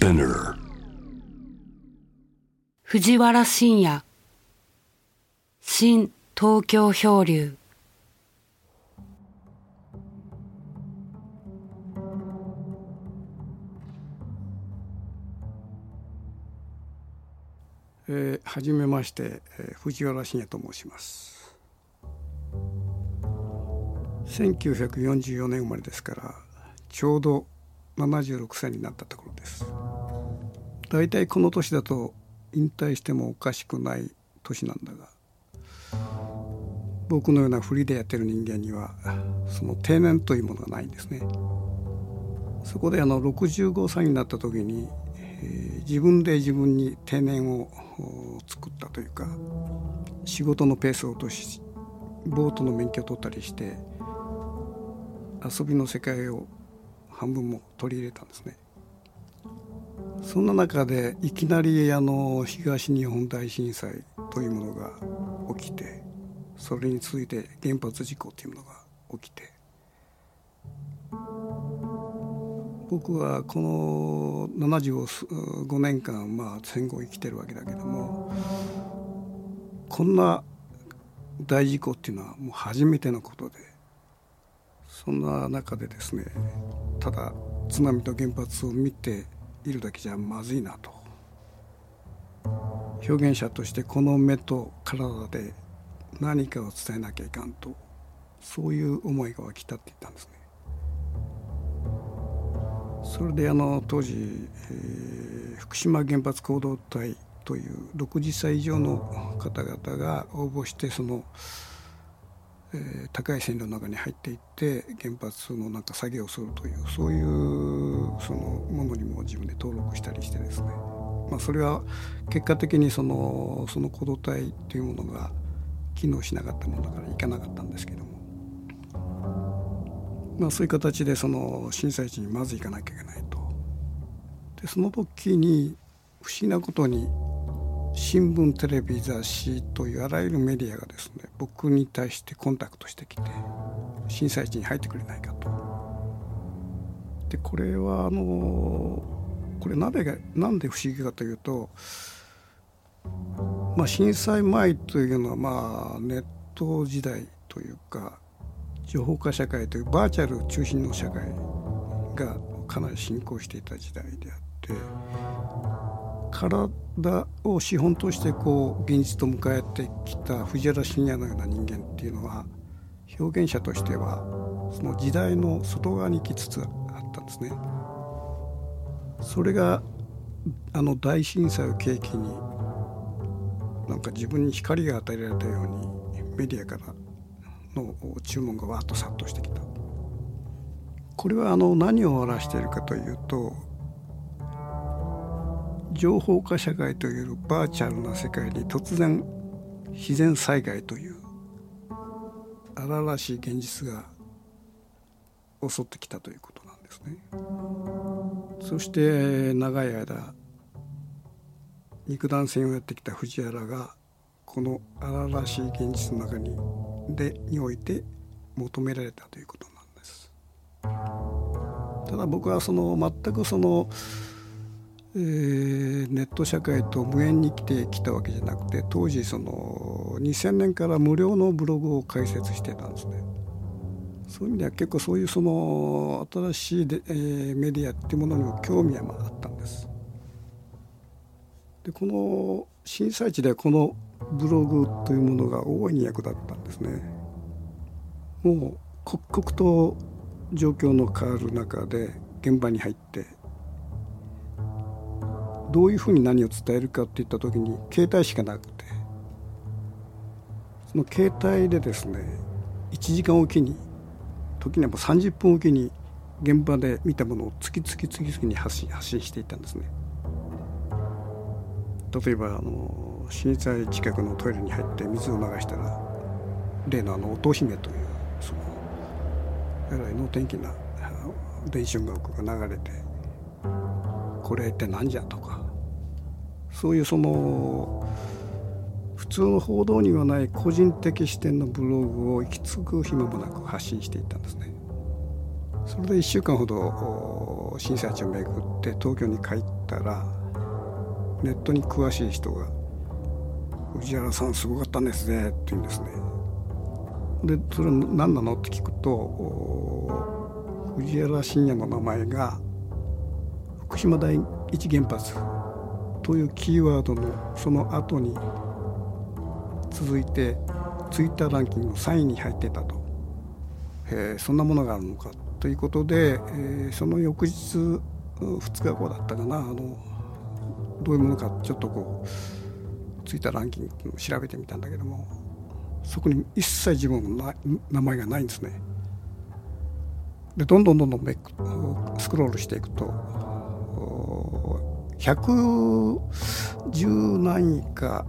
Spinner 藤原信也。新東京漂流。えー、はじめまして、えー藤原信也と申します。1944年生まれですからちょうど76歳になったところです大体この年だと引退してもおかしくない年なんだが僕のようなフリーでやってる人間にはその定年というものがないんですねそこであの65歳になった時に、えー自分で自分に定年を作ったというか仕事のペースを落としボートの免許を取ったりして遊びの世界を半分も取り入れたんですね。そんな中でいきなりあの東日本大震災というものが起きてそれに続いて原発事故というものが起きて僕はこの75年間まあ戦後生きてるわけだけどもこんな大事故っていうのはもう初めてのことでそんな中でですねただ津波と原発を見ているだけじゃまずいなと表現者としてこの目と体で何かを伝えなきゃいかんとそういう思いが湧き立っていたんですね。それであの当時、えー福島原発行動隊という60歳以上の方々が応募してその、えー高い線路の中に入っていって原発のなんか作業をするというそういうそのものにも自分で登録したりしてですね、まあ、それは結果的にそのその行動隊というものが機能しなかったものだから行かなかったんですけども。まあ、そういう形でその震災地にまず行かなきゃいけないと。でその時に不思議なことに新聞テレビ雑誌というあらゆるメディアがですね僕に対してコンタクトしてきて震災地に入ってくれないかと。でこれはあのこれなぜがなんで不思議かというと、まあ、震災前というのはまあネット時代というか情報化社会というバーチャル中心の社会がかなり進行していた時代であって体を資本としてこう現実と迎えてきた藤原信也のような人間っていうのは表現者としてはその時代の外側に行きつつったんですね。それがあの大震災を契機になんか自分に光が与えられたようにメディアからの注文がわっと殺到してきたこれはあの何を表しているかというと情報化社会というバーチャルな世界に突然自然災害という荒々しい現実が襲ってきたということですね。そして長い間肉弾戦をやってきた藤原がこの荒々しい現実の中にでにおいて求められたということなんです。ただ僕はその全くその、えーネット社会と無縁に来てきたわけじゃなくて当時その2000年から無料のブログを開設してたんですね。そういう意味では結構そういうその新しいで、えーメディアっていうものにも興味はああったんです。でこの震災地ではこのブログというものが大いに役立ったんですね。もう刻々と状況の変わる中で現場に入ってどういうふうに何を伝えるかっていった時に携帯しかなくてその携帯でですね1時間おきに時にはもう30分おきに現場で見たものを次々次々に発信発信していったんですね。例えばあの震災近くのトイレに入って水を流したら例のあの乙姫というそのえらい能天気なあの伝承楽が流れてこれって何じゃとかそういうその普通の報道にはない個人的視点のブログを息つく暇もなく発信していったんですね。それで1週間ほど震災地を巡って東京に帰ったらネットに詳しい人が「藤原さんすごかったんですね」って言うんですね。でそれは何なの？って聞くと藤原信也の名前が福島第一原発というキーワードのその後に続いてツイッターランキングの3位に入ってたと、えー、そんなものがあるのか。ということで、えー、その翌日2日後だったかな。あのどういうものかちょっとこうツイッターランキングを調べてみたんだけどもそこに一切自分の名前がないんですね。でどんどんどんどんスクロールしていくと110何位か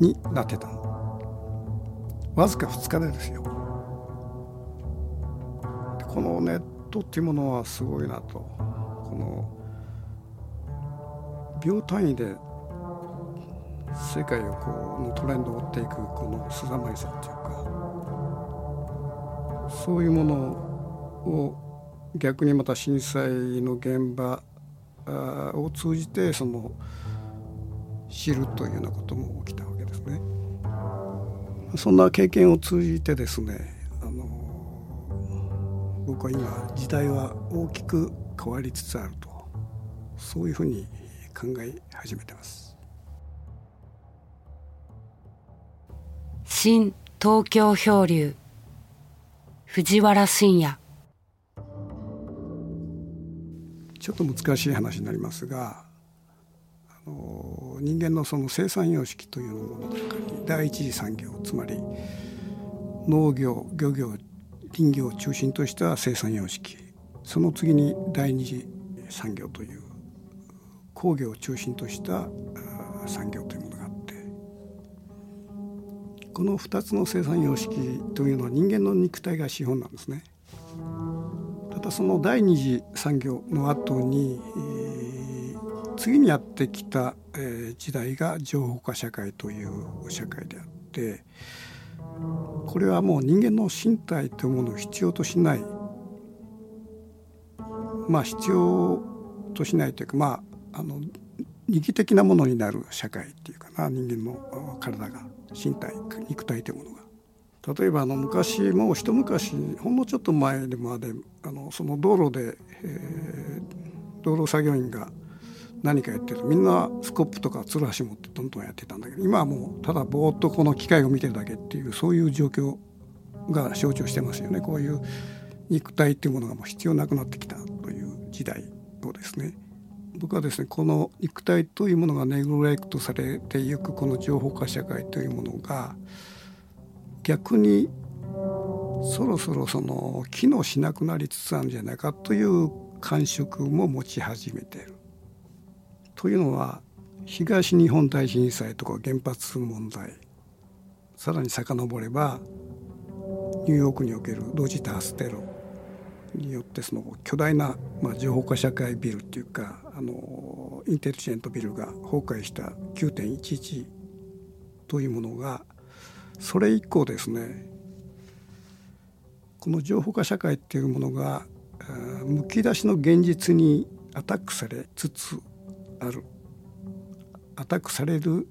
になってたわずか2日でですよ。このネットっていうものはすごいなと。この秒単位で世界をこうのトレンドを追っていくこのすざまりさっていうか。そういうものを逆にまた震災の現場を通じてその知るというようなことも起きたわけですね。そんな経験を通じてですねあの僕は今時代は大きく変わりつつあるとそういうふうに考え始めてます。新東京漂流藤原信也ちょっと難しい話になりますがあの人間のその生産様式というものの中に第一次産業つまり農業漁業林業を中心とした生産様式その次に第二次産業という工業を中心とした産業というものがあってこの2つの生産様式というのは人間の肉体が資本なんですね。ただその第二次産業の後に、えー、次にやってきた、えー、時代が情報化社会という社会であってこれはもう人間の身体というものを必要としないまあ必要としないというかまああの二義的なものになる社会っていうかな人間の体が身体肉体というものが。例えばあの昔もう一昔ほんのちょっと前まであのその道路で、えー、道路作業員が何かやってる。みんなスコップとかつるはし持ってどんどんやってたんだけど今はもうただぼーっとこの機械を見てるだけっていうそういう状況が象徴してますよね。こういう肉体っていうものがもう必要なくなってきたという時代をですね。僕はですねこの肉体というものがネグレクトされていくこの情報化社会というものが逆にそろそろその機能しなくなりつつあるんじゃないかという感触も持ち始めている。というのは東日本大震災とか原発問題さらに遡ればニューヨークにおける同時多発テロによってその巨大な、まあ、情報化社会ビルっていうかあのインテリジェントビルが崩壊した9.11というものがそれ以降ですねこの情報化社会っていうものがむき出しの現実にアタックされつつあるアタックされる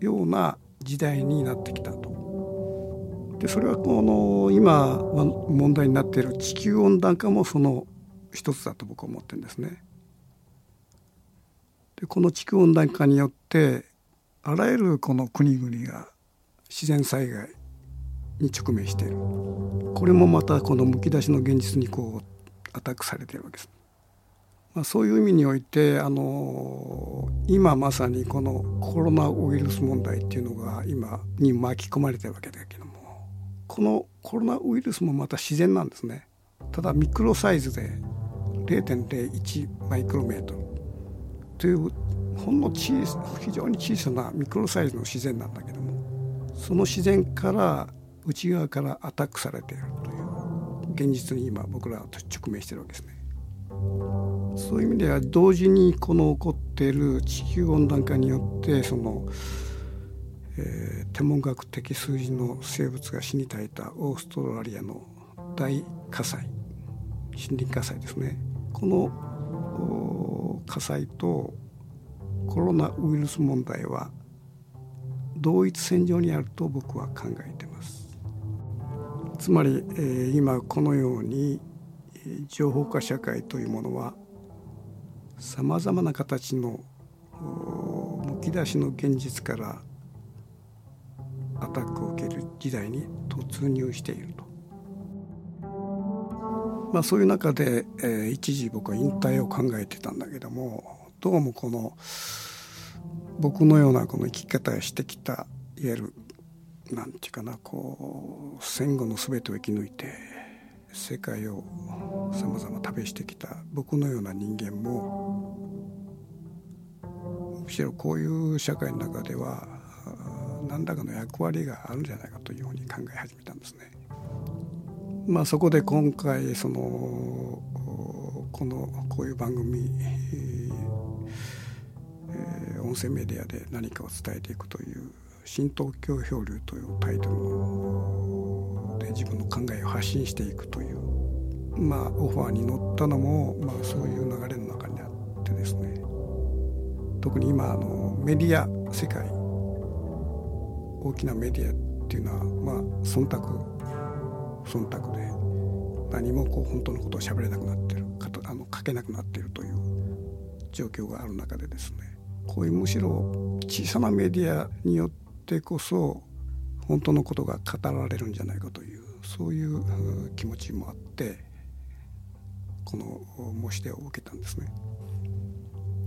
ような時代になってきたと。でそれはこの今問題になっている地球温暖化もその一つだと僕は思ってるんですね。でこの地球温暖化によってあらゆるこの国々が自然災害に直面しているこれもまたこのむき出しの現実にこうアタックされているわけです。まあ、そういう意味においてあの今まさにこのコロナウイルス問題っていうのが今に巻き込まれてるわけだけどもこのコロナウイルスもまた自然なんですね。ただミクロサイズで0.01マイクロメートルというほんの小非常に小さなミクロサイズの自然なんだけどもその自然から内側からアタックされているという現実に今僕らは直面してるわけですね。そういう意味では同時にこの起こっている地球温暖化によってその、えー、天文学的数字の生物が死に絶えたオーストラリアの大火災森林火災ですね。この火災とコロナウイルス問題は同一線上にあると僕は考えてます。つまり、えー、今このように情報化社会というものはさまざまな形のむき出しの現実からアタックを受ける時代に突入していると。まあ、そういう中で、えー、一時僕は引退を考えてたんだけどもどうもこの僕のようなこの生き方をしてきたいわゆるなんていうかなこう戦後の全てを生き抜いて世界をさまざま旅してきた僕のような人間もむしろこういう社会の中では何らかの役割があるんじゃないかというふうに考え始めたんですね。まあ、そこで今回そのこのこういう番組、えー、音声メディアで何かを伝えていくという「新東京漂流」というタイトルで自分の考えを発信していくという、まあ、オファーに乗ったのも、まあ、そういう流れの中にあってですね。特に今あのメディア世界大きなメディアっていうのはまあ忖度忖度で何もこう本当のことを喋れなくなってるかあの書けなくなっているという状況がある中でですね。こういうむしろ小さなメディアによってこそ本当のことが語られるんじゃないかというそういう気持ちもあってこの申し出を受けたんですね。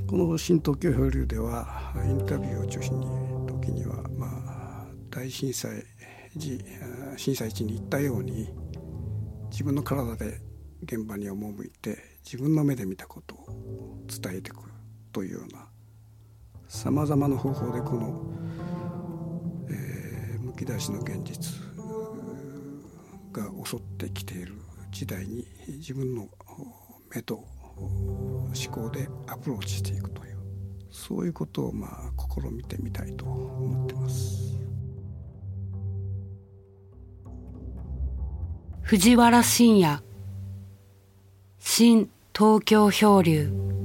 この新東京漂流ではインタビューを中心に時にはまあ大震災時震災地に行ったように自分の体で現場に赴いて自分の目で見たことを伝えてくるというようなさまざまな方法でこの、き出しの現実が襲ってきている時代に自分の目と思考でアプローチしていくというそういうことをまあ試みてみたいと思ってます。藤原信也新東京漂流